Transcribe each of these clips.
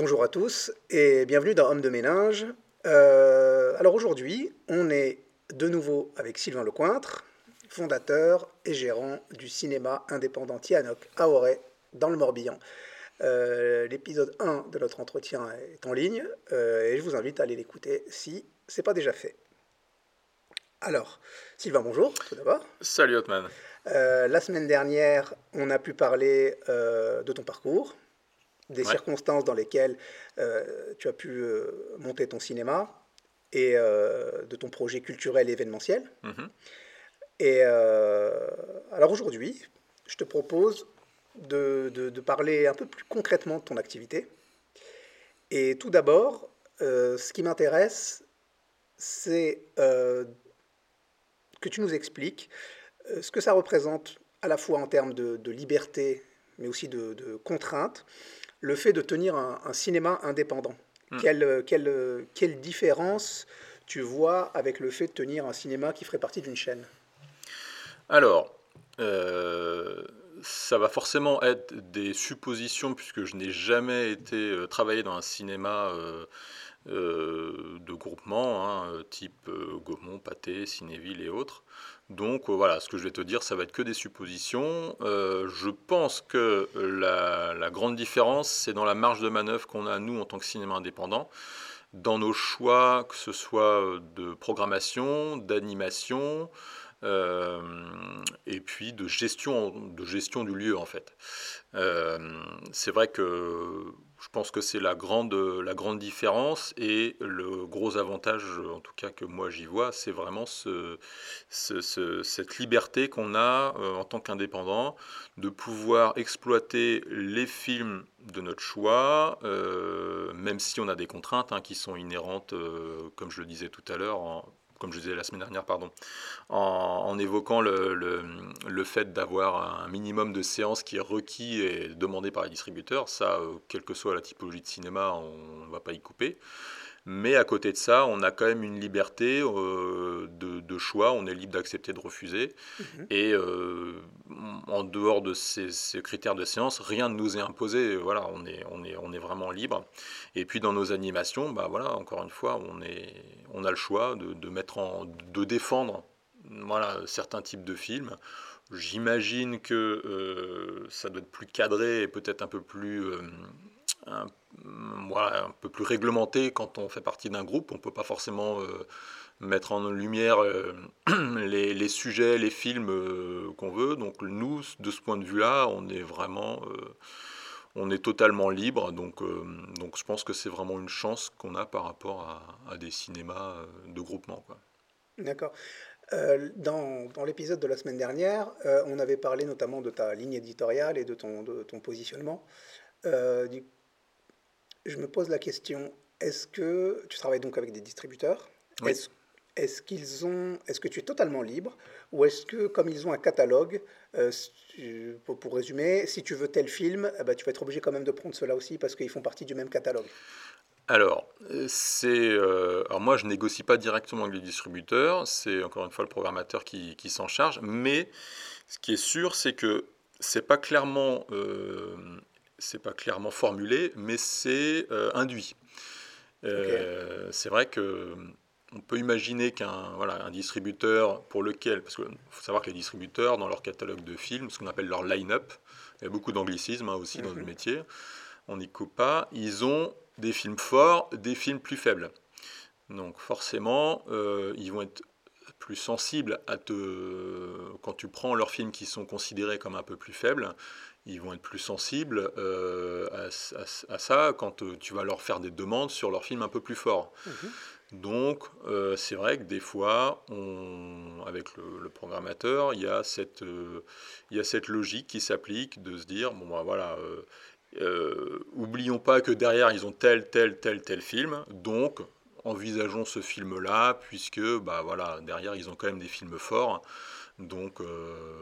Bonjour à tous et bienvenue dans Homme de Ménage. Euh, alors aujourd'hui, on est de nouveau avec Sylvain Lecointre, fondateur et gérant du cinéma indépendant Tianoc à Auray, dans le Morbihan. Euh, l'épisode 1 de notre entretien est en ligne euh, et je vous invite à aller l'écouter si ce n'est pas déjà fait. Alors, Sylvain, bonjour, tout d'abord. Salut Hotman. la semaine dernière, on a pu parler de ton parcours, des circonstances dans lesquelles tu as pu monter ton cinéma et de ton projet culturel et événementiel. Mhm. Et alors aujourd'hui, je te propose de, de, parler un peu plus concrètement de ton activité. Et tout d'abord, euh, ce qui m'intéresse, c'est euh, que tu nous expliques euh, ce que ça représente à la fois en termes de, de liberté, mais aussi de, de, contraintes, le fait de tenir un, un cinéma indépendant. Hmm. Quelle, quelle, quelle différence tu vois avec le fait de tenir un cinéma qui ferait partie d'une chaîne? Alors, euh, ça va forcément être des suppositions puisque je n'ai jamais été euh, travaillé dans un cinéma euh, de groupement, hein, type Gaumont, Pâté, Cinéville et autres. Donc voilà, ce que je vais te dire, ça va être que des suppositions. je pense que la, grande différence, c'est dans la marge de manœuvre qu'on a, nous, en tant que cinéma indépendant, dans nos choix, que ce soit de programmation, d'animation, euh, et puis de gestion, de gestion du lieu en fait. Euh, c'est vrai que je pense que c'est la grande, la grande différence et le gros avantage, en tout cas que moi j'y vois, c'est vraiment ce, cette liberté qu'on a euh, en tant qu'indépendant de pouvoir exploiter les films de notre choix, même si on a des contraintes hein, qui sont inhérentes, comme je le disais tout à l'heure, comme je disais la semaine dernière, pardon, en, évoquant le, fait d'avoir un minimum de séances qui est requis et demandé par les distributeurs. Ça, euh, quelle que soit la typologie de cinéma, on ne va pas y couper. Mais à côté de ça, on a quand même une liberté euh, de, choix, on est libre d'accepter, de refuser. Mhm. Et euh, en dehors de ces, critères de séance, rien ne nous est imposé. Voilà, on est, on est, on est vraiment libre. Et puis dans nos animations, bah voilà, encore une fois, on, est, on a le choix de, mettre en, de défendre voilà, certains types de films. J'imagine que euh, ça doit être plus cadré et peut-être un peu plus un, voilà, un peu plus réglementé quand on fait partie d'un groupe. On ne peut pas forcément euh, mettre en lumière euh, les, sujets, les films euh, qu'on veut. Donc nous, de ce point de vue-là, on est vraiment... on est totalement libre, donc, donc je pense que c'est vraiment une chance qu'on a par rapport à, des cinémas de groupement. D'accord. dans, dans l'épisode de la semaine dernière, on avait parlé notamment de ta ligne éditoriale et de ton, de ton positionnement. Je me pose la question, est-ce que tu travailles donc avec des distributeurs? Est-ce qu'ils ont, est-ce que tu es totalement libre? Ou est-ce que comme ils ont un catalogue, euh, pour, résumer, si tu veux tel film, eh ben, tu vas être obligé quand même de prendre cela aussi parce qu'ils font partie du même catalogue? Alors, c'est, euh, alors moi je négocie pas directement avec les distributeurs, c'est encore une fois le programmateur qui, qui s'en charge, mais ce qui est sûr c'est que c'est pas clairement euh, c'est pas clairement formulé, mais c'est euh, induit. Euh, c'est vrai que on peut imaginer qu'un voilà, un distributeur pour lequel, parce qu'il faut savoir que les distributeurs, dans leur catalogue de films, ce qu'on appelle leur line-up, il y a beaucoup d'anglicisme hein, aussi dans le mhm. métier, on n'y coupe pas, ils ont des films forts, des films plus faibles. Donc forcément, euh, ils vont être plus sensibles à te, quand tu prends leurs films qui sont considérés comme un peu plus faibles, ils vont être plus sensibles euh, à, ça quand euh, tu vas leur faire des demandes sur leurs films un peu plus forts. Mhm. Donc, euh, c'est vrai que des fois, on, avec le, programmateur, il y, a cette, il y a cette logique qui s'applique de se dire, bon, bah, voilà, oublions pas que derrière, ils ont tel, tel, tel, tel film, donc envisageons ce film-là, puisque, bah, voilà, derrière, ils ont quand même des films forts, donc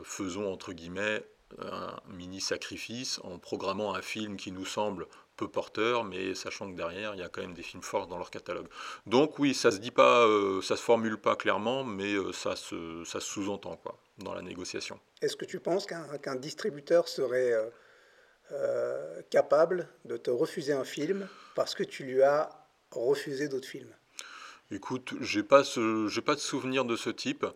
faisons, entre guillemets, un mini sacrifice en programmant un film qui nous semble peu porteur, mais sachant que derrière, il y a quand même des films forts dans leur catalogue. Donc oui, ça se dit pas, euh, ça se formule pas clairement, mais euh, ça se, ça sous-entend quoi, dans la négociation. Est-ce que tu penses qu'un distributeur serait euh, capable de te refuser un film parce que tu lui as refusé d'autres films? Écoute, j'ai pas ce, pas de souvenir de ce type.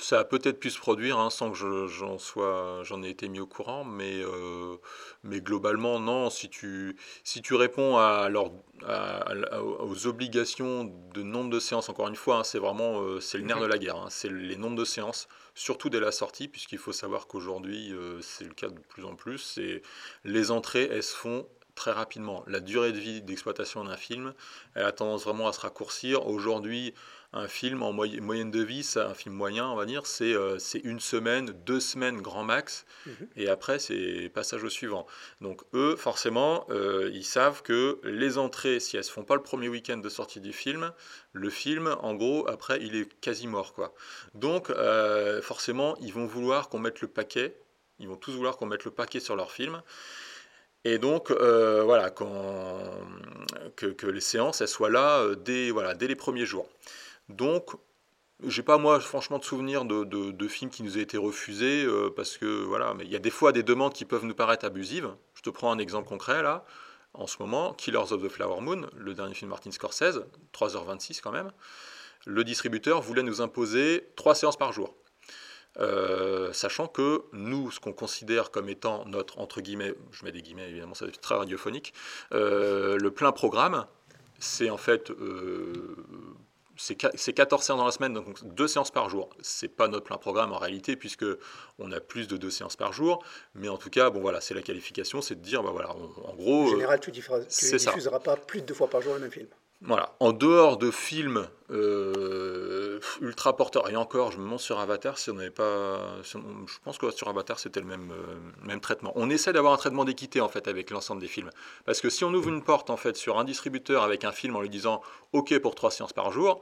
Ça a peut-être pu se produire hein, sans que je- j'en sois, j'en ai été mis au courant, mais, euh, mais globalement, non. Si tu, si tu réponds à leur, à- à- aux obligations de nombre de séances, encore une fois, hein, c'est vraiment euh, c'est le nerf de la guerre. hein, c'est les nombres de séances, surtout dès la sortie, puisqu'il faut savoir qu'aujourd'hui, euh, c'est le cas de plus en plus. C'est les entrées, elles se font très rapidement. La durée de vie d'exploitation d'un film, elle a tendance vraiment à se raccourcir. Aujourd'hui, un film en moy- moyenne de vie, ça, un film moyen, on va dire, c'est euh, une semaine, deux semaines grand max, Mhm. et après c'est passage au suivant. Donc eux, forcément, euh, ils savent que les entrées, si elles se font pas le premier week-end de sortie du film, le film, en gros, après, il est quasi mort, quoi. Donc euh, forcément, ils vont vouloir qu'on mette le paquet. Ils vont tous vouloir qu'on mette le paquet sur leur film. Et donc, euh, voilà, que, que les séances, elles soient là dès, voilà, dès les premiers jours. Donc, j'ai pas, moi, franchement, de souvenir de, de, films qui nous aient été refusés, euh, parce que, voilà, mais il y a des fois des demandes qui peuvent nous paraître abusives. Je te prends un exemple concret, là. En ce moment, Killers of the Flower Moon, le dernier film de Martin Scorsese, 3h26 quand même, le distributeur voulait nous imposer trois séances par jour. Euh, sachant que nous, ce qu'on considère comme étant notre, entre guillemets, je mets des guillemets évidemment, ça très radiophonique, euh, le plein programme, c'est en fait c'est qua- c'est 14 séances dans la semaine, donc deux séances par jour. C'est pas notre plein programme en réalité, puisque on a plus de deux séances par jour, mais en tout cas, bon voilà, c'est la qualification, c'est de dire, bah voilà, on- en gros, En euh, général, tu ça. diffuseras pas plus de deux fois par jour le même film. Voilà, en dehors de films euh, ultra porteurs, et encore, je me demande sur Avatar si on n'avait pas. je pense que sur Avatar c'était le même, euh, même traitement. On essaie d'avoir un traitement d'équité en fait avec l'ensemble des films. Parce que si on ouvre une porte en fait sur un distributeur avec un film en lui disant OK pour trois séances par jour,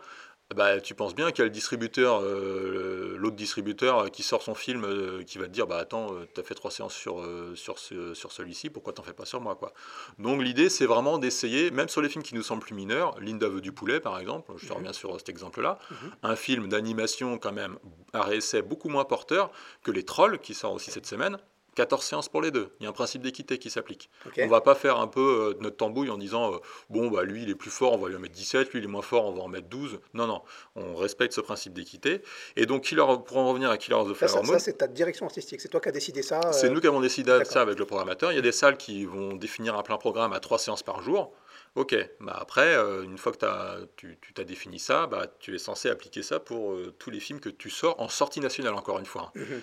bah, tu penses bien qu'il y a le distributeur, euh, l'autre distributeur euh, qui sort son film, euh, qui va te dire bah attends, euh, t'as fait trois séances sur, sur, ce- sur celui-ci, pourquoi t'en fais pas sur moi quoi. Donc l'idée c'est vraiment d'essayer, même sur les films qui nous semblent plus mineurs, Linda veut du poulet par exemple, je te reviens sur cet exemple-là, un film d'animation quand même à réessai beaucoup moins porteur que Les Trolls qui sort aussi cette semaine. 14 séances pour les deux. Il y a un principe d'équité qui s'applique. Ok. On va pas faire un peu euh, notre tambouille en disant euh, bon bah lui il est plus fort, on va lui en mettre 17, lui il est moins fort, on va en mettre 12. Non non, on respecte ce principe d'équité. Et donc Killer, pour en revenir à Killer of Flower Moon, ça, c'est ta direction artistique. C'est toi qui as décidé ça. euh, c'est nous qui avons décidé ça avec le programmateur. Il y a des salles qui vont définir un plein programme à trois séances par jour. Ok, bah après, une fois que tu t'as défini ça, bah, tu es censé appliquer ça pour tous les films que tu sors en sortie nationale, encore une fois. Mhm.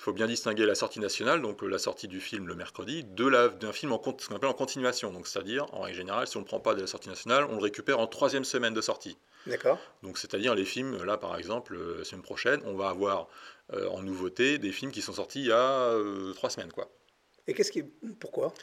Il faut bien distinguer la sortie nationale, donc euh, la sortie du film le mercredi, de d'un film en, con- ce qu'on appelle en continuation. Donc c'est-à-dire, en règle générale, si on ne prend pas de la sortie nationale, on le récupère en troisième semaine de sortie. D'accord. Donc c'est-à-dire les films, là par exemple, euh, la semaine prochaine, on va avoir euh, en nouveauté des films qui sont sortis il y a euh, trois semaines, quoi. Et qu'est-ce qui. Pourquoi?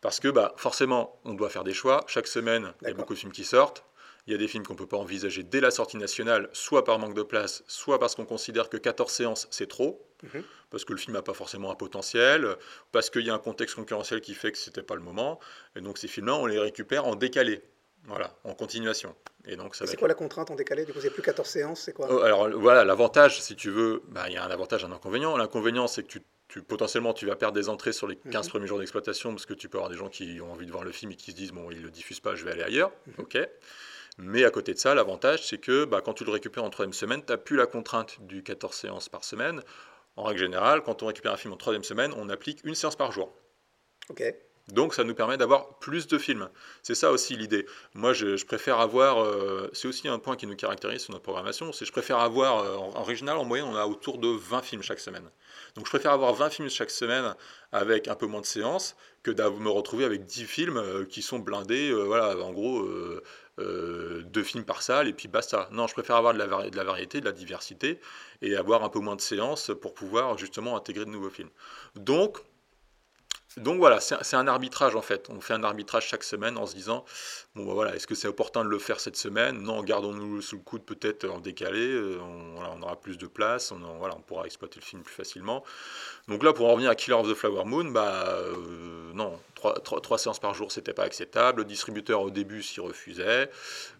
Parce que bah, forcément, on doit faire des choix. Chaque semaine, il y a beaucoup de films qui sortent. Il y a des films qu'on ne peut pas envisager dès la sortie nationale, soit par manque de place, soit parce qu'on considère que 14 séances, c'est trop, Mhm. parce que le film n'a pas forcément un potentiel, parce qu'il y a un contexte concurrentiel qui fait que ce n'était pas le moment. Et donc ces films-là, on les récupère en décalé, voilà, en continuation. Et donc C'est quoi la contrainte en décalé? Du coup, c'est plus 14 séances, c'est quoi? Oh, Alors voilà, l'avantage, si tu veux, bah, il y a un avantage et un inconvénient. L'inconvénient, c'est que tu, tu- potentiellement, tu vas perdre des entrées sur les 15 Mhm. premiers jours d'exploitation parce que tu peux avoir des gens qui ont envie de voir le film et qui se disent, bon, ils le diffusent pas, je vais aller ailleurs. Mhm. Ok. Mais à côté de ça, l'avantage, c'est que bah, quand tu le récupères en troisième semaine, tu n'as plus la contrainte du 14 séances par semaine. En règle générale, quand on récupère un film en troisième semaine, on applique une séance par jour. Ok. Donc ça nous permet d'avoir plus de films. C'est ça aussi l'idée. Moi, je, préfère avoir, euh, c'est aussi un point qui nous caractérise sur notre programmation, c'est je préfère avoir, euh, en, régional, en moyenne, on a autour de 20 films chaque semaine. Donc je préfère avoir 20 films chaque semaine avec un peu moins de séances que de me retrouver avec 10 films euh, qui sont blindés, voilà, en gros, deux films par salle et puis basta. Non, je préfère avoir de la variété, de la diversité et avoir un peu moins de séances pour pouvoir justement intégrer de nouveaux films. Donc, donc voilà, c'est un arbitrage en fait. On fait un arbitrage chaque semaine en se disant bon bah voilà, est-ce que c'est opportun de le faire cette semaine? Non, gardons-nous sous le coude peut-être en décalé. euh, On, aura plus de place, on, voilà, on pourra exploiter le film plus facilement. Donc là, pour en revenir à Killer of the Flower Moon, bah euh, non, trois séances par jour, c'était pas acceptable. Le distributeur au début s'y refusait.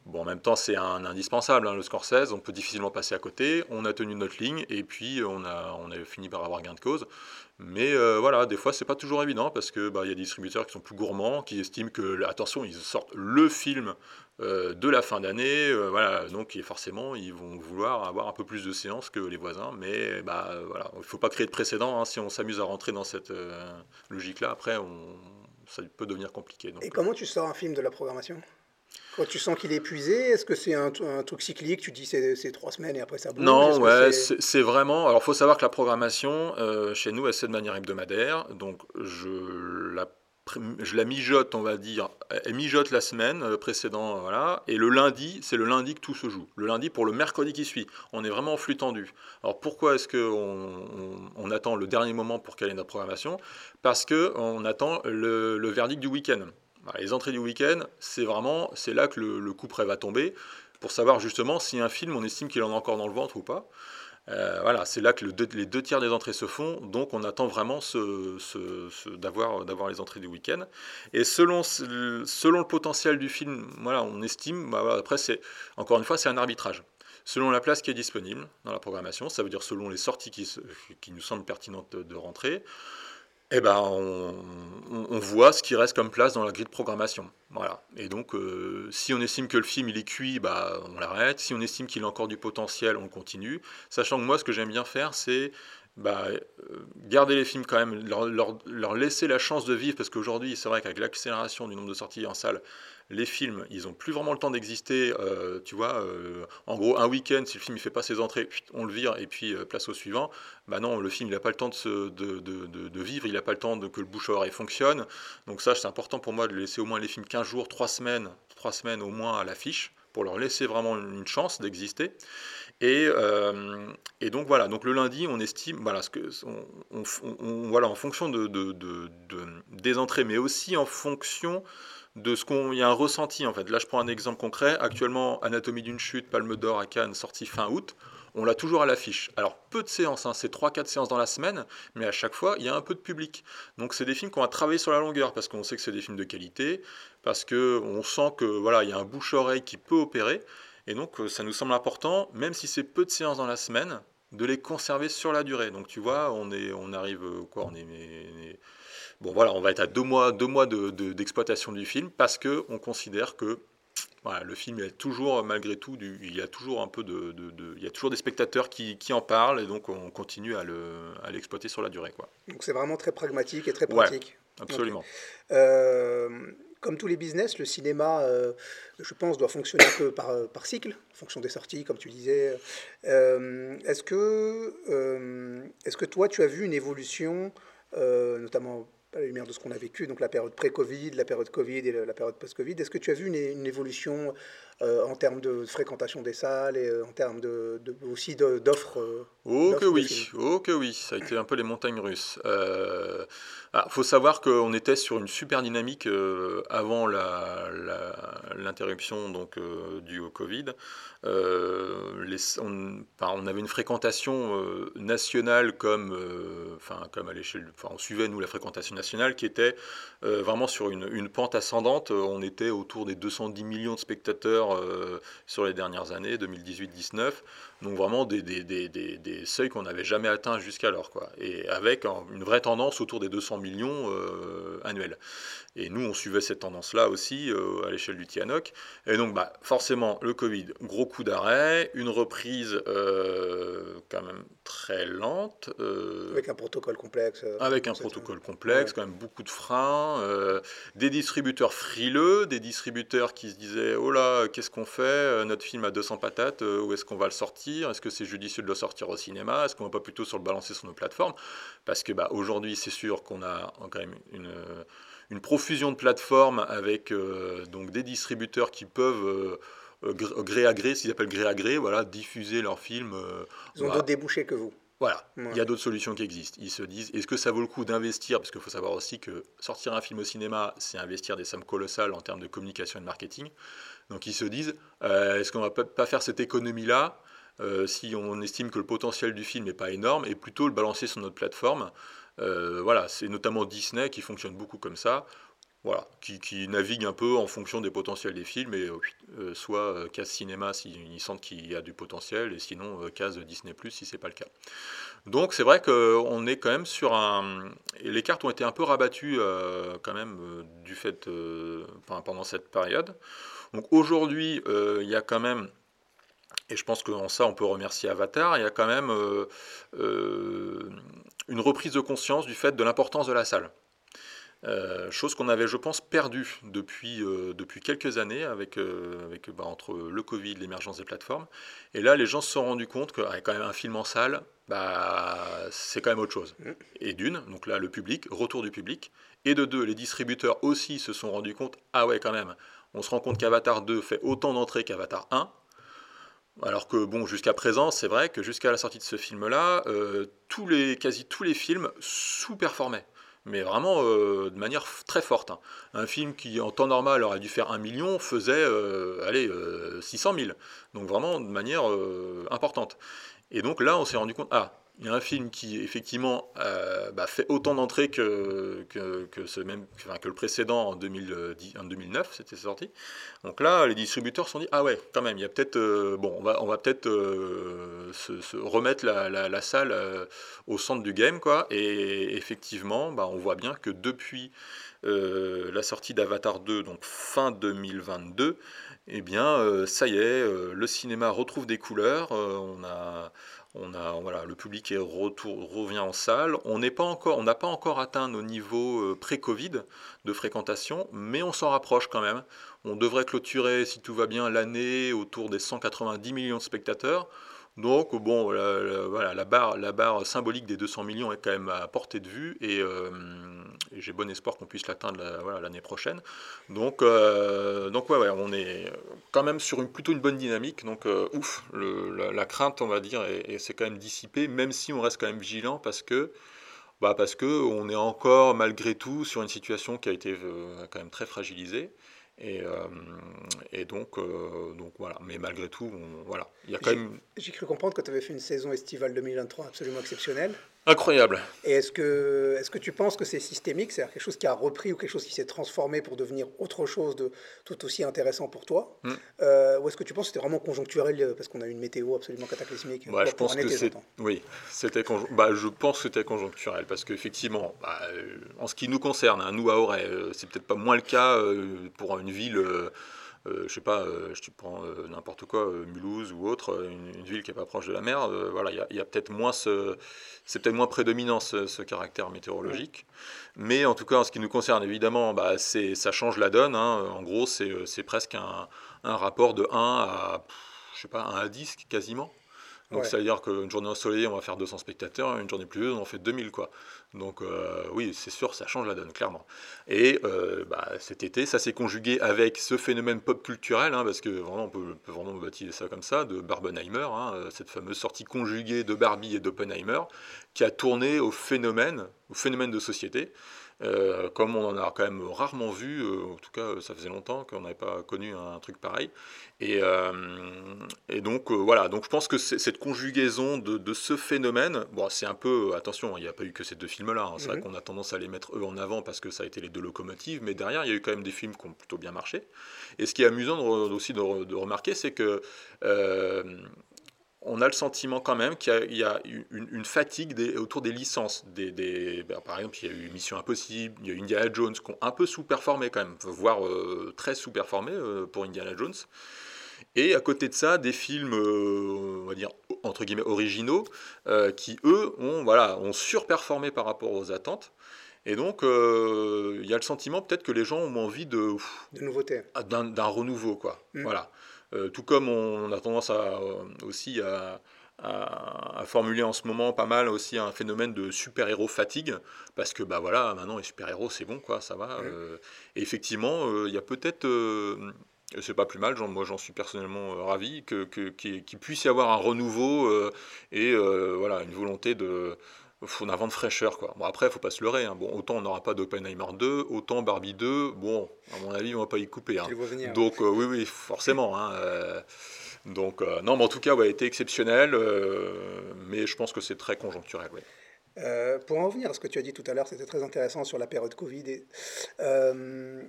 Bon, en même temps, c'est un indispensable, hein, le Scorsese, on peut difficilement passer à côté. On a tenu notre ligne et puis a, on a fini par avoir gain de cause. Mais euh, voilà, des fois, c'est pas toujours évident parce que bah, y a des distributeurs qui sont plus gourmands, qui estiment que, attention, ils sortent le film euh, de la fin d'année, euh, voilà, donc forcément, ils vont vouloir avoir un peu plus de séances que les voisins. Mais bah, voilà, il ne faut pas créer de précédent. Hein, si on s'amuse à rentrer dans cette logique-là, après, on, ça peut devenir compliqué. Et comment tu sors un film de la programmation? Quand tu sens qu'il est épuisé, est-ce que c'est un, truc cyclique Tu dis c'est trois semaines et après ça bouge? Non, ouais, c'est vraiment. Alors, il faut savoir que la programmation, euh, chez nous, elle fait de manière hebdomadaire. Donc, je la, je la mijote, on va dire. Elle mijote la semaine euh, précédente, voilà. Et le lundi, c'est le lundi que tout se joue. Le lundi pour le mercredi qui suit. On est vraiment en flux tendu. Alors, pourquoi est-ce qu'on on, attend le dernier moment pour caler notre programmation? Parce qu'on attend le, le verdict du week-end. Les entrées du week-end, c'est vraiment, c'est là que le, coup près va tomber, pour savoir justement si un film, on estime qu'il en a encore dans le ventre ou pas. Euh, voilà, c'est là que les deux tiers des entrées se font, donc on attend vraiment d'avoir les entrées du week-end. Et selon, le potentiel du film, voilà, on estime, bah, après c'est encore une fois c'est un arbitrage. Selon la place qui est disponible dans la programmation, ça veut dire selon les sorties qui, nous semblent pertinentes de rentrer, eh ben, on, voit ce qui reste comme place dans la grille de programmation. Voilà. Et donc, euh, si on estime que le film il est cuit, bah, on l'arrête. Si on estime qu'il a encore du potentiel, on continue. Sachant que moi, ce que j'aime bien faire, c'est bah, euh, garder les films quand même, leur, leur, laisser la chance de vivre, parce qu'aujourd'hui, c'est vrai qu'avec l'accélération du nombre de sorties en salle, les films, ils n'ont plus vraiment le temps d'exister. Euh, tu vois, euh, en gros, un week-end, si le film ne fait pas ses entrées, on le vire et puis euh, place au suivant. Bah non, le film, il n'a pas le temps de, vivre, il n'a pas le temps de, que le bouche à oreille fonctionne. Donc ça, c'est important pour moi de laisser au moins les films 15 jours, 3 semaines, 3 semaines au moins à l'affiche pour leur laisser vraiment une chance d'exister. Et, donc voilà, donc le lundi, on estime, voilà, on, voilà en fonction de, des entrées, mais aussi en fonction de ce qu'on y a un ressenti en fait. Là, je prends un exemple concret. Actuellement, Anatomie d'une chute, Palme d'Or à Cannes, sorti fin août. On l'a toujours à l'affiche. Alors, peu de séances, hein, c'est 3-4 séances dans la semaine, mais à chaque fois, il y a un peu de public. Donc, c'est des films qu'on va travailler sur la longueur, parce qu'on sait que c'est des films de qualité, parce qu'on sent que voilà, il y a un bouche-oreille qui peut opérer. Et donc, euh, ça nous semble important, même si c'est peu de séances dans la semaine, de les conserver sur la durée. Donc, tu vois, on, est, on arrive, euh, quoi, Bon voilà, on va être à deux mois, deux mois d'exploitation du film parce qu'on considère que voilà, le film est toujours, malgré tout, du, il y a toujours un peu de, il y a toujours des spectateurs qui, qui, en parlent et donc on continue à l'exploiter sur la durée. Quoi. Donc c'est vraiment très pragmatique et très pratique. absolument. Euh, comme tous les business, le cinéma, euh, je pense, doit fonctionner un peu par, par cycle, en fonction des sorties, comme tu disais. Euh, est-ce que, est-ce que toi, tu as vu une évolution, notamment à la lumière de ce qu'on a vécu, donc la période pré-Covid, la période Covid et la période post-Covid. Est-ce que tu as vu une, évolution euh, en termes de fréquentation des salles et euh, en termes de, aussi d'offres euh, Oh que oui, oh que oui, ça a été un peu les montagnes russes. Il faut savoir qu'on était sur une super dynamique avant l'interruption donc due au Covid. Les, on, on, avait une fréquentation nationale comme, enfin comme à l'échelle, enfin on suivait nous la fréquentation nationale qui était vraiment sur une, une, pente ascendante. On était autour des 210 millions de spectateurs euh, sur les dernières années, 2018-19. Donc vraiment des, des, des, des seuils qu'on n'avait jamais atteints jusqu'alors. Quoi. Et avec une vraie tendance autour des 200 millions euh, annuels. Et nous, on suivait cette tendance-là aussi euh, à l'échelle du Tianoc. Et donc, bah, forcément, le Covid, gros coup d'arrêt, une reprise quand même très lente. avec un protocole complexe. avec un protocole complexe, quand même beaucoup de freins. des distributeurs frileux, des distributeurs qui se disaient, oh là, qu'est-ce qu'on fait? Notre film a 200 patates, où est-ce qu'on va le sortir? Est-ce que c'est judicieux de le sortir au cinéma Est-ce qu'on va pas plutôt sur le balancer sur nos plateformes? Parce que bah, aujourd'hui, c'est sûr qu'on a quand même une, une profusion de plateformes avec euh, donc des distributeurs qui peuvent euh, gré à gré, s'ils appellent gré à gré, voilà, diffuser leurs films. Euh, Ils ont d'autres débouchés que vous. Voilà, il y a d'autres solutions qui existent. Ils se disent, est-ce que ça vaut le coup d'investir? Parce qu'il faut savoir aussi que sortir un film au cinéma, c'est investir des sommes colossales en termes de communication et de marketing. Donc ils se disent, est-ce qu'on va pas faire cette économie-là euh, si on estime que le potentiel du film n'est pas énorme, et plutôt le balancer sur notre plateforme. Euh, voilà, c'est notamment Disney qui fonctionne beaucoup comme ça, voilà, qui, navigue un peu en fonction des potentiels des films, et euh, soit case cinéma s'ils sentent qu'il y a du potentiel, et sinon case Disney Plus si c'est pas le cas. Donc c'est vrai qu'on est quand même sur un... Les cartes ont été un peu rabattues quand même du fait pendant cette période. Donc aujourd'hui, il y a quand même et je pense qu'en ça, on peut remercier Avatar. Il y a quand même une reprise de conscience du fait de l'importance de la salle. Euh, chose qu'on avait, je pense, perdue depuis, euh, depuis quelques années avec, euh, avec bah, entre le Covid, l'émergence des plateformes. Et là, les gens se sont rendus compte que quand même un film en salle, bah, c'est quand même autre chose. Et d'une, donc là, le public, retour du public. Et de deux, les distributeurs aussi se sont rendus compte, ah ouais, quand même, on se rend compte qu'Avatar 2 fait autant d'entrées qu'Avatar 1. Alors que bon, jusqu'à présent, c'est vrai que jusqu'à la sortie de ce film-là, tous les, quasi tous les films sous-performaient mais vraiment euh, de manière très forte. Hein. Un film qui, en temps normal, aurait dû faire un million, faisait, euh, allez, 600 euh, 000. Donc vraiment de manière importante. Et donc là, on s'est rendu compte, ah, il y a un film qui effectivement euh, bah, fait autant d'entrées que, le précédent en, 2010, en 2009, c'était sorti. Donc là, les distributeurs se sont dit ah ouais, quand même, il y a peut-être euh, bon, on va, peut-être euh, se, remettre la, la, salle au centre du game quoi. Et effectivement, bah, on voit bien que depuis la sortie d'Avatar 2, donc fin 2022, eh bien, ça y est, le cinéma retrouve des couleurs. on a le public est revient en salle. On on n'a pas encore atteint nos niveaux euh, pré-Covid de fréquentation, mais on s'en rapproche quand même. On devrait clôturer, si tout va bien, l'année autour des 190 millions de spectateurs. Donc, bon, voilà, la, barre, la barre symbolique des 200 millions est quand même à portée de vue et, euh, j'ai bon espoir qu'on puisse l'atteindre l'année prochaine. Donc, euh, ouais, on est quand même sur une, plutôt une bonne dynamique. Donc, euh, ouf, la, crainte, on va dire, et, c'est quand même dissipé, même si on reste quand même vigilant parce que. Bah parce est encore malgré tout sur une situation qui a été quand même très fragilisée. Et, euh, et donc, euh, donc voilà. Mais malgré tout, voilà. Il y a quand même. J'ai cru comprendre que tu avais fait une saison estivale 2023 absolument exceptionnelle. Incroyable. Et est-ce que, est que tu penses que c'est systémique, c'est-à-dire quelque chose qui a repris ou quelque chose qui s'est transformé pour devenir autre chose de tout aussi intéressant pour toi hmm. euh, Ou est-ce que tu penses que c'était vraiment conjoncturel euh, parce qu'on a eu une météo absolument cataclysmique bah, je pense que c'est, Oui, c'était bah, je pense que c'était conjoncturel parce qu'effectivement, bah, en ce qui nous concerne, hein, nous à Auray, c'est peut-être pas moins le cas pour une ville euh, je sais pas, euh, je te prends euh, n'importe quoi, Mulhouse ou autre, une, ville qui est pas proche de la mer, voilà, il y a, peut-être moins ce, c'est peut-être moins prédominant ce, caractère météorologique. Mais en tout cas, en ce qui nous concerne, évidemment, bah, c'est, ça change la donne. Hein. En gros, c'est, presque un, un, rapport de 1 à, je sais pas, 1 à 10 quasiment. Donc ça veut dire qu'une journée ensoleillée, on va faire 200 spectateurs, une journée pluvieuse, on en fait 2000 quoi. Donc euh, oui, c'est sûr, ça change la donne clairement. Et euh, bah, cet été, ça s'est conjugué avec ce phénomène pop culturel, hein, parce que vraiment, on peut, vraiment baptiser ça comme ça, de Barbenheimer, hein, euh, cette fameuse sortie conjuguée de Barbie et d'Oppenheimer, qui a tourné au phénomène, au phénomène de société. Euh, comme on en a quand même rarement vu, euh, en tout cas ça faisait longtemps qu'on n'avait pas connu un, truc pareil. Et, euh, et donc voilà, donc je pense que cette conjugaison de, ce phénomène, bon c'est un peu, attention, il n'y a pas eu que ces deux films-là, hein. c'est vrai mhm. qu'on a tendance à les mettre eux en avant parce que ça a été les deux locomotives, mais derrière il y a eu quand même des films qui ont plutôt bien marché. Et ce qui est amusant aussi de, de remarquer, c'est que on a le sentiment quand même qu'il y, a une, fatigue autour des licences. Des, ben, par exemple, il y a eu Mission Impossible, il y a eu Indiana Jones qui ont un peu sous-performé quand même, voire euh, très sous-performé euh, pour Indiana Jones. Et à côté de ça, des films, euh, on va dire, entre guillemets, originaux, qui, eux, ont, voilà, ont surperformé par rapport aux attentes. Et donc, il y a le sentiment peut-être que les gens ont envie de... De nouveauté. D'un renouveau, quoi. Mm. Voilà. Euh, tout comme on, a tendance à, euh, aussi à, formuler en ce moment pas mal aussi un phénomène de super-héros fatigue, parce que bah voilà, maintenant les super-héros c'est bon, quoi, ça va. Euh, et effectivement, il y a peut-être, c'est pas plus mal, moi j'en suis personnellement ravi, qu'il puisse y avoir un renouveau et voilà, une volonté de faut un vent de fraîcheur quoi. Bon après faut pas se leurrer hein. bon autant on n'aura pas d'Oppenheimer 2, autant Barbie 2, bon à mon avis on va pas y couper hein. Donc euh, oui oui forcément hein, euh, donc euh, non mais en tout cas ouais été exceptionnel mais je pense que c'est très conjoncturel pour en revenir à ce que tu as dit tout à l'heure, c'était très intéressant sur la période Covid. Et, euh,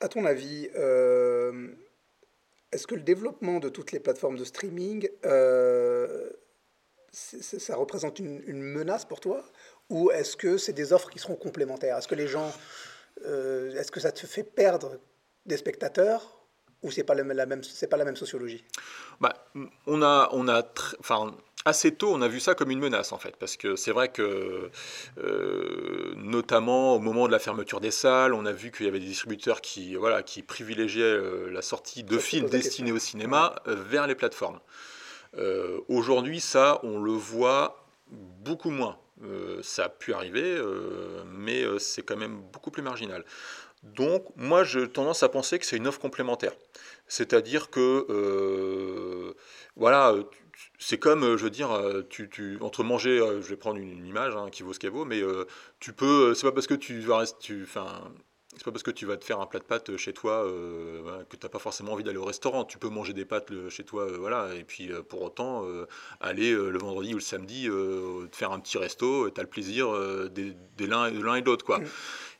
à ton avis, est-ce que le développement de toutes les plateformes de streaming, ça représente une, une, menace pour toi Ou est-ce que c'est des offres qui seront complémentaires? Est-ce que les gens, est-ce que ça te fait perdre des spectateurs ou c'est pas la même c'est pas la même sociologie? Bah, on a on a enfin assez tôt on a vu ça comme une menace en fait parce que c'est vrai que euh, notamment au moment de la fermeture des salles on a vu qu'il y avait des distributeurs qui voilà qui privilégiaient euh, la sortie de films destinés au cinéma euh, vers les plateformes aujourd'hui ça on le voit beaucoup moins ça a pu arriver mais c'est quand même beaucoup plus marginal donc, moi, j'ai tendance à penser que c'est une offre complémentaire. C'est-à-dire que, euh, voilà, c'est comme, je veux dire, tu, entre manger, euh, je vais prendre une, image hein, qui vaut ce qu'elle vaut, mais euh, tu peux, c'est pas parce que tu vas rester, tu, c'est pas parce que tu vas te faire un plat de pâtes chez toi que tu n'as pas forcément envie d'aller au restaurant. Tu peux manger des pâtes chez toi, voilà, et puis pour autant aller le vendredi ou le samedi te faire un petit resto, tu as le plaisir des, des l'un et de l'autre, quoi. Mmh.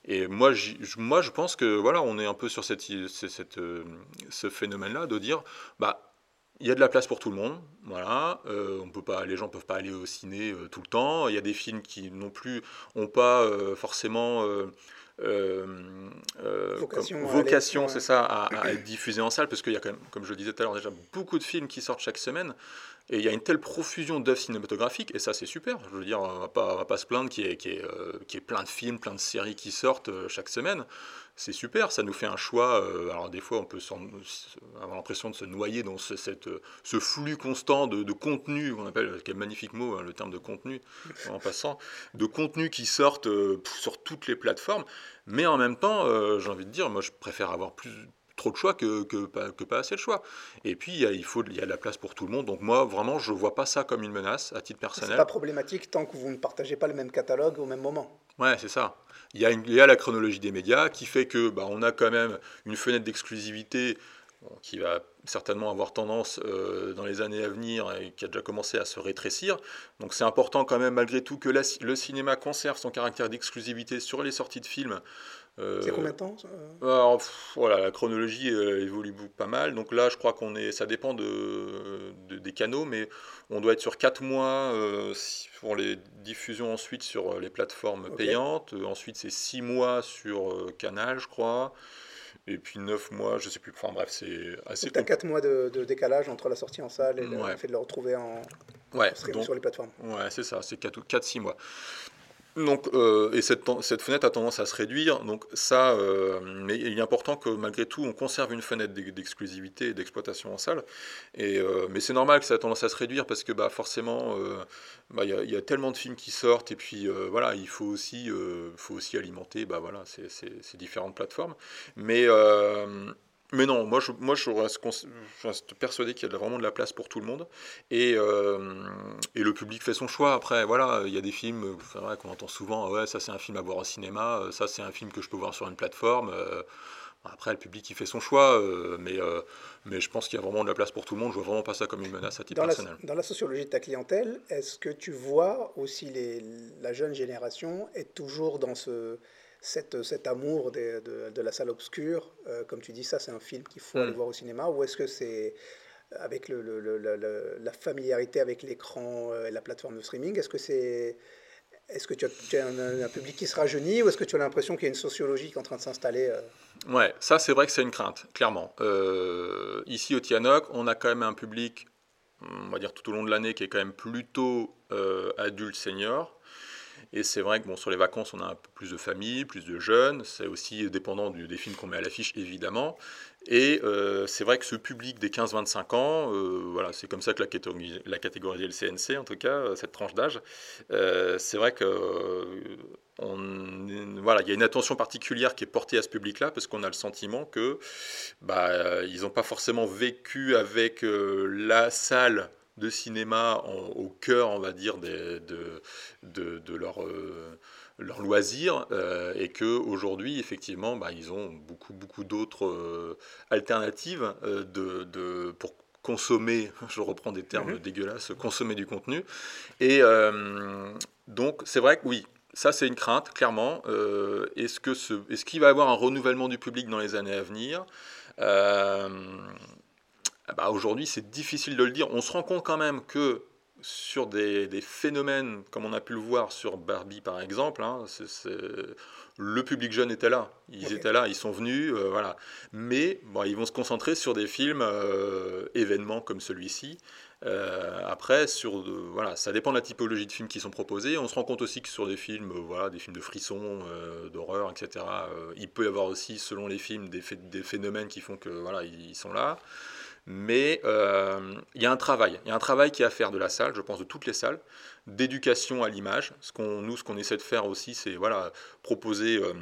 Et moi, moi, je pense que voilà, on est un peu sur cette, cette, euh, ce phénomène-là de dire, bah, il y a de la place pour tout le monde, voilà. Euh, on peut pas, les gens peuvent pas aller au ciné euh, tout le temps. Il y a des films qui non plus ont pas forcément vocation, vocation c'est ça, à, à, être diffusés en salle, parce qu'il y a quand même, comme je le disais tout à l'heure, déjà beaucoup de films qui sortent chaque semaine. Et il y a une telle profusion d'œuvres cinématographiques, et ça c'est super. Je veux dire, on va pas, va pas se plaindre qu'il y, ait, euh, plein de films, plein de séries qui sortent euh, chaque semaine. C'est super, ça nous fait un choix. Euh, alors des fois, on peut avoir l'impression de se noyer dans ce, flux constant de, de contenu, qu'on appelle, quel magnifique mot, hein, le terme de contenu, en passant, de contenu qui sortent sur toutes les plateformes. Mais en même temps, j'ai envie de dire, moi je préfère avoir plus, trop de choix que, que, pas, que pas assez de choix. Et puis, il, faut, il y a de la place pour tout le monde. Donc moi, vraiment, je ne vois pas ça comme une menace à titre personnel. C'est pas problématique tant que vous ne partagez pas le même catalogue au même moment. Ouais, c'est ça. Il y, a il y a la chronologie des médias qui fait que bah, on a quand même une fenêtre d'exclusivité qui va certainement avoir tendance euh, dans les années à venir et qui a déjà commencé à se rétrécir. Donc c'est important quand même malgré tout que le cinéma conserve son caractère d'exclusivité sur les sorties de films c'est combien de temps Voilà, la chronologie évolue pas mal. Donc là, je crois qu'on est, ça dépend de, des canaux, mais on doit être sur 4 mois euh, pour les diffusions ensuite sur euh, les plateformes payantes. Ensuite, c'est 6 mois sur Canal, je crois. Et puis 9 mois, je sais plus. Enfin bref, c'est assez. Tu as 4 mois de, décalage entre la sortie en salle et le fait de le retrouver en, ouais, sur les plateformes. Ouais, c'est ça, c'est 4-6 mois. Donc, euh, et cette, fenêtre a tendance à se réduire. Donc ça, euh, mais il est important que malgré tout, on conserve une fenêtre d'exclusivité et d'exploitation en salle. Et, euh, mais c'est normal que ça a tendance à se réduire parce que bah, forcément, bah, il bah, y, y, a tellement de films qui sortent et puis voilà, il faut aussi, faut aussi alimenter bah, voilà, ces, ces différentes plateformes. Mais mais non, moi je, moi, je, reste, persuadé qu'il y a vraiment de la place pour tout le monde. Et, euh, et le public fait son choix. Après, voilà, il y a des films qu'on entend souvent ouais, ça c'est un film à voir au cinéma, euh, ça c'est un film que je peux voir sur une plateforme. Euh, après, le public il fait son choix, mais, mais je pense qu'il y a vraiment de la place pour tout le monde. Je vois vraiment pas ça comme une menace à titre dans personnel. La, dans la sociologie de ta clientèle, est-ce que tu vois aussi les, la jeune génération est toujours dans ce cette, cet amour de, de, la salle obscure, euh, comme tu dis, ça c'est un film qu'il faut aller mm. voir au cinéma, ou est-ce que c'est avec le, le, la familiarité avec l'écran euh, et la plateforme de streaming, est-ce que c'est est-ce que tu as, un, public qui se rajeunit ou est-ce que tu as l'impression qu'il y a une sociologie qui est en train de s'installer euh? Ouais, ça c'est vrai que c'est une crainte, clairement. ici au Tianoc, on a quand même un public, on va dire tout au long de l'année, qui est quand même plutôt adulte senior. Et c'est vrai que bon, sur les vacances, on a un peu plus de familles, plus de jeunes. C'est aussi dépendant des films qu'on met à l'affiche, évidemment. Et euh, c'est vrai que ce public des 15-25 ans, euh, voilà, c'est comme ça que la catégorie le CNC, en tout cas, euh, cette tranche d'âge. c'est vrai que voilà, il y a une attention particulière qui est portée à ce public-là parce qu'on a le sentiment que bah, ils n'ont pas forcément vécu avec la salle de cinéma au cœur, on va dire, de, de, leur, euh, leur loisir, euh, et qu'aujourd'hui, effectivement, bah, ils ont beaucoup, beaucoup d'autres euh, alternatives de, de, pour consommer, je reprends des termes Mhm. dégueulasses, consommer du contenu. Et donc, c'est vrai que oui, ça c'est une crainte, clairement. Euh, est-ce, que ce, est-ce qu'il va y avoir un renouvellement du public dans les années à venir? Euh, bah, Aujourd'hui, c'est difficile de le dire. On se rend compte quand même que sur des, des phénomènes, comme on a pu le voir sur Barbie par exemple, hein, le public jeune était là. Ils étaient là, ils sont venus, euh, voilà. Mais bon, ils vont se concentrer sur des films euh, événements comme celui-ci. Euh, après, sur voilà, ça dépend de la typologie de films qui sont proposés. On se rend compte aussi que sur des films, voilà, des films de frissons, d'horreur, etc. il peut y avoir aussi, selon les films, des phénomènes qui font que voilà, ils sont là. Mais euh, il y a un travail, il y a un travail qui est à faire de la salle, je pense de toutes les salles, d'éducation à l'image. Ce qu'on, nous, ce qu'on essaie de faire aussi, c'est voilà, proposer, euh,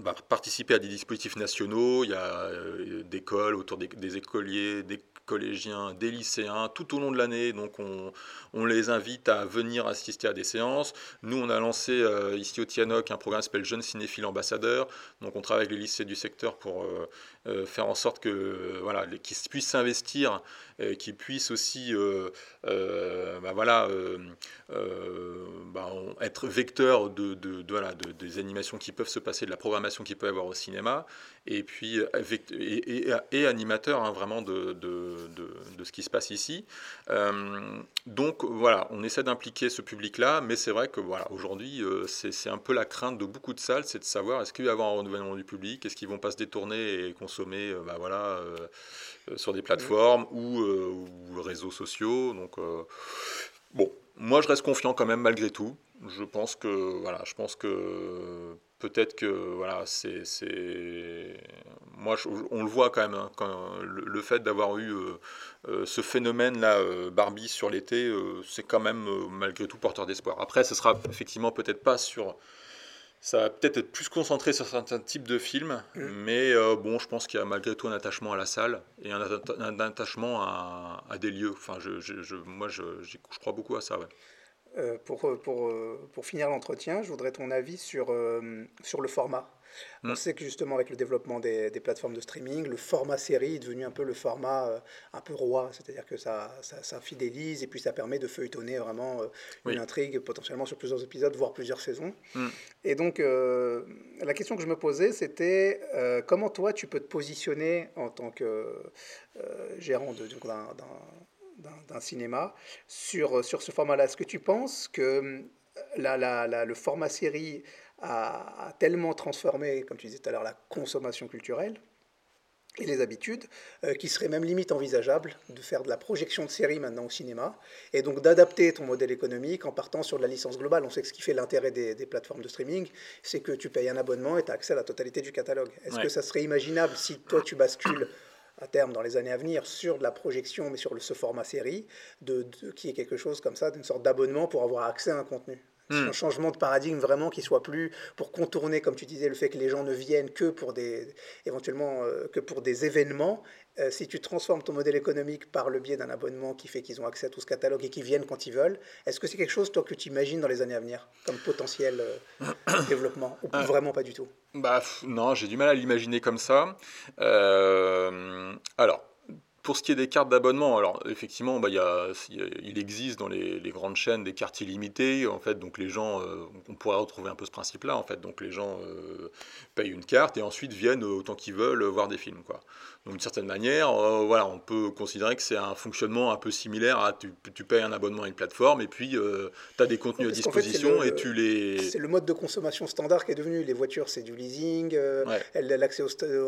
bah, participer à des dispositifs nationaux. Il y a euh, des écoles autour des, des écoliers, des collégiens, des lycéens, tout au long de l'année. Donc on, on les invite à venir assister à des séances. Nous, on a lancé euh, ici au Tianoc un programme qui s'appelle Jeunes cinéphiles ambassadeurs. Donc on travaille avec les lycées du secteur pour euh, euh, faire en sorte que voilà, qu'ils puissent s'investir, qu'ils puissent aussi bah, voilà, bah, être vecteurs de, voilà, de- des animations qui peuvent se passer, de la programmation qu'il peut y avoir au cinéma, et puis et, animateur hein, vraiment de, de- ce qui se passe ici. Euh, donc voilà, on essaie d'impliquer ce public-là, mais c'est vrai que voilà, aujourd'hui, euh, c'est un peu la crainte de beaucoup de salles, c'est de savoir est-ce qu'il va y avoir un renouvellement du public, est-ce qu'ils vont pas se détourner et consommer euh, bah, voilà, sur des plateformes ou, ou réseaux sociaux. Donc bon, moi je reste confiant quand même malgré tout. Je pense que voilà, je pense que peut-être que voilà, c'est c'est moi je- on le voit quand même hein, quand le, le fait d'avoir eu euh, euh, ce phénomène là Barbie sur l'été, euh, c'est quand même euh, malgré tout porteur d'espoir. Après, ce sera effectivement peut-être pas sur ça va peut-être être plus concentré sur certains types de films, Mm. mais euh, bon, je pense qu'il y a malgré tout un attachement à la salle et un, atta- un attachement à, à des lieux. Enfin, je, je- je- moi, je crois beaucoup à ça. Ouais. Euh, pour, pour, euh, pour finir l'entretien, je voudrais ton avis sur, euh, sur le format. On Mm. sait que justement avec le développement des, des plateformes de streaming, le format série est devenu un peu le format euh, un peu roi, c'est-à-dire que ça, ça, ça fidélise et puis ça permet de feuilletonner vraiment euh, une Oui. intrigue potentiellement sur plusieurs épisodes, voire plusieurs saisons. Mm. Et donc euh, la question que je me posais, c'était euh, comment toi tu peux te positionner en tant que euh, gérant d'un- d'un- cinéma sur, sur ce format-là. Est-ce que tu penses que euh, la, la- la- le format série a, a tellement transformé, comme tu disais tout à l'heure, la consommation culturelle et les habitudes, euh, qu'il serait même limite envisageable de faire de la projection de séries maintenant au cinéma, et donc d'adapter ton modèle économique en partant sur de la licence globale? On sait que ce qui fait l'intérêt des, des plateformes de streaming, c'est que tu payes un abonnement et tu as accès à la totalité du catalogue. Est-ce Ouais. que ça serait imaginable si toi tu bascules à terme dans les années à venir sur de la projection, mais sur le, ce format série, de, de- qui est quelque chose comme ça, d'une sorte d'abonnement pour avoir accès à un contenu C'est Hmm. un changement de paradigme vraiment qui soit plus pour contourner, comme tu disais, le fait que les gens ne viennent que pour des éventuellement euh, que pour des événements. Euh, si tu transformes ton modèle économique par le biais d'un abonnement qui fait qu'ils ont accès à tout ce catalogue et qu'ils viennent quand ils veulent, est-ce que c'est quelque chose toi que tu imagines dans les années à venir comme potentiel euh, développement ou Ah. vraiment pas du tout? Bah non, j'ai du mal à l'imaginer comme ça. Euh, alors, pour ce qui est des cartes d'abonnement, alors effectivement, bah, il y a- il y a- il existe dans les, les grandes chaînes des cartes illimitées. En fait, donc les gens, euh, on pourrait retrouver un peu ce principe-là. En fait, donc les gens euh, payent une carte et ensuite viennent autant qu'ils veulent voir des films, quoi. Donc d'une certaine manière, euh, voilà, on peut considérer que c'est un fonctionnement un peu similaire à tu, tu payes un abonnement à une plateforme et puis tu as des contenus à fait, disposition le- et tu les. C'est le mode de consommation standard qui est devenu. Les voitures, c'est du leasing. Ouais. L'accès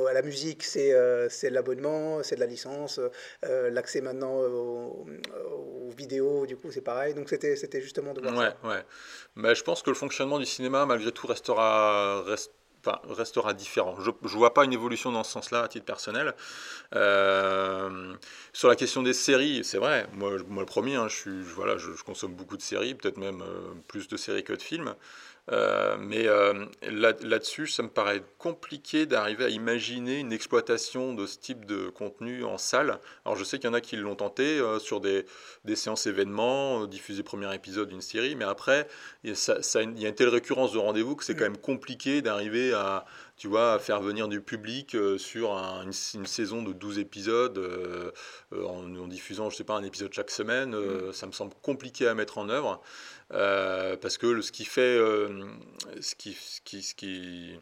à la musique, c'est l'abonnement, c'est de la licence. Euh, L'accès maintenant aux, aux vidéos, du coup, c'est pareil. Donc c'était c'était justement de voir Ouais, ça. ouais. Mais je pense que le fonctionnement du cinéma, malgré tout, restera, enfin, restera différent. Je ne vois pas une évolution dans ce sens-là, à titre personnel. Euh, sur la question des séries, c'est vrai, moi, moi le premier, hein, je, suis, voilà, je, je consomme beaucoup de séries, peut-être même euh, plus de séries que de films. Euh, mais euh, là- là-dessus, ça me paraît compliqué d'arriver à imaginer une exploitation de ce type de contenu en salle. Alors je sais qu'il y en a qui l'ont tenté euh, sur des, des séances événements, diffuser premier épisode d'une série, mais après, il y a, une telle récurrence de rendez-vous que c'est quand même compliqué d'arriver à, tu vois, faire venir du public euh, sur une, saison de 12 épisodes euh, euh, en, diffusant, je sais pas, un épisode chaque semaine, mm. ça me semble compliqué à mettre en œuvre parce que ce qui fait, ce qui, ce qui, ce qui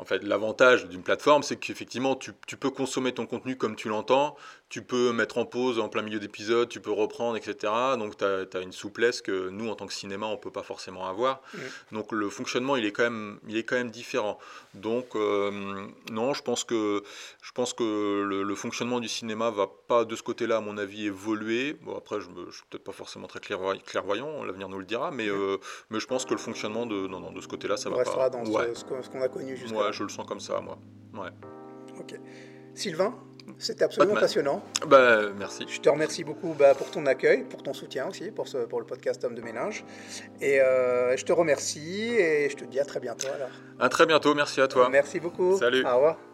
en fait, l'avantage d'une plateforme, c'est qu'effectivement, tu, tu, peux consommer ton contenu comme tu l'entends, tu peux mettre en pause en plein milieu d'épisode, tu peux reprendre, etc. Donc, tu as, une souplesse que nous, en tant que cinéma, on ne peut pas forcément avoir. Mm. Donc, le fonctionnement, il est quand même, il est quand même différent. Donc, euh, non, je pense que, je pense que le, fonctionnement du cinéma va pas, de ce côté-là, à mon avis, évoluer. Bon, après, je ne suis peut-être pas forcément très clairvoyant, l'avenir nous le dira, mais, mm. euh, mais je pense que le fonctionnement de, non, non, de ce côté-là, ça on va restera dans ce, qu'on a connu jusqu'à Ouais, je le sens comme ça, moi. Ouais. Ok. Sylvain c'était absolument passionnant. Bah, merci. Je te remercie beaucoup bah, pour ton accueil, pour ton soutien aussi, pour, ce, pour le podcast Homme de Ménage. Et euh, je te remercie et je te dis à très bientôt alors. À très bientôt, merci à toi. Merci beaucoup. Salut. Au revoir.